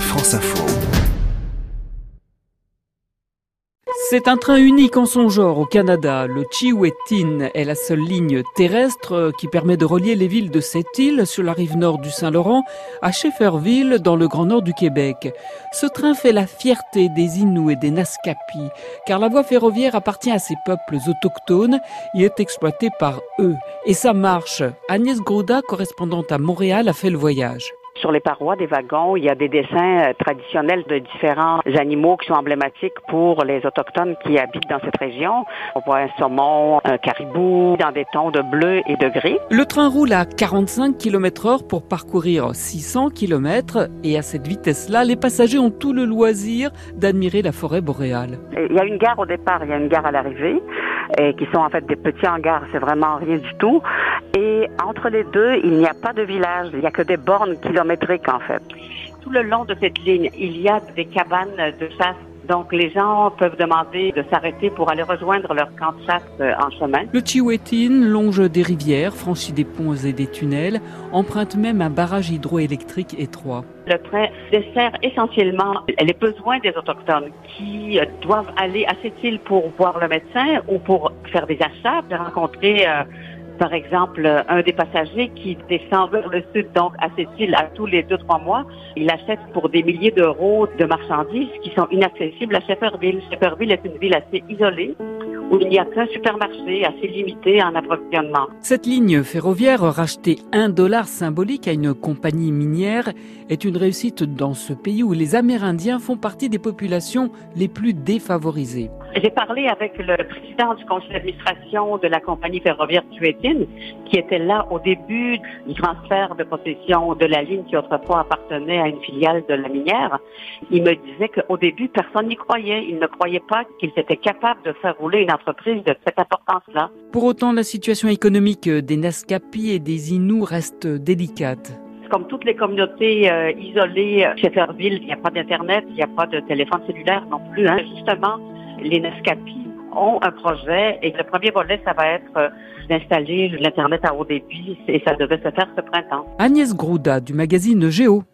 France Info. C'est un train unique en son genre au Canada. Le Chiwetin est la seule ligne terrestre qui permet de relier les villes de cette île sur la rive nord du Saint-Laurent à Shefferville dans le grand nord du Québec. Ce train fait la fierté des Inuits et des Naskapi car la voie ferroviaire appartient à ces peuples autochtones et est exploitée par eux. Et ça marche. Agnès Grouda, correspondante à Montréal, a fait le voyage. Sur les parois des wagons, il y a des dessins euh, traditionnels de différents animaux qui sont emblématiques pour les autochtones qui habitent dans cette région. On voit un saumon, un caribou dans des tons de bleu et de gris. Le train roule à 45 km heure pour parcourir 600 km et à cette vitesse-là, les passagers ont tout le loisir d'admirer la forêt boréale. Il y a une gare au départ, il y a une gare à l'arrivée et qui sont en fait des petits hangars, c'est vraiment rien du tout. Et entre les deux, il n'y a pas de village, il n'y a que des bornes kilométriques en fait. Tout le long de cette ligne, il y a des cabanes de chasse donc, les gens peuvent demander de s'arrêter pour aller rejoindre leur camp de chasse euh, en chemin. Le Chiwetin longe des rivières, franchit des ponts et des tunnels, emprunte même un barrage hydroélectrique étroit. Le train dessert essentiellement les besoins des Autochtones qui euh, doivent aller à cette île pour voir le médecin ou pour faire des achats. J'ai rencontré euh, par exemple, un des passagers qui descend vers le sud, donc à cette île, à tous les deux, trois mois, il achète pour des milliers d'euros de marchandises qui sont inaccessibles à Shefferville. Shefferville est une ville assez isolée où il n'y a qu'un supermarché assez limité en approvisionnement. Cette ligne ferroviaire, rachetée un dollar symbolique à une compagnie minière, est une réussite dans ce pays où les Amérindiens font partie des populations les plus défavorisées. J'ai parlé avec le président du conseil d'administration de la compagnie ferroviaire Tuétine, qui était là au début du transfert de possession de la ligne qui autrefois appartenait à une filiale de la minière. Il me disait qu'au début, personne n'y croyait. Il ne croyait pas qu'ils étaient capables de faire rouler une entreprise de cette importance-là. Pour autant, la situation économique des Naskapi et des Inuits reste délicate comme toutes les communautés euh, isolées chez Fairville, il n'y a pas d'Internet, il n'y a pas de téléphone cellulaire non plus. Hein. Justement, les Nescapi ont un projet et le premier volet, ça va être euh, d'installer l'Internet à haut débit et ça devait se faire ce printemps. Agnès Grouda du magazine Géo.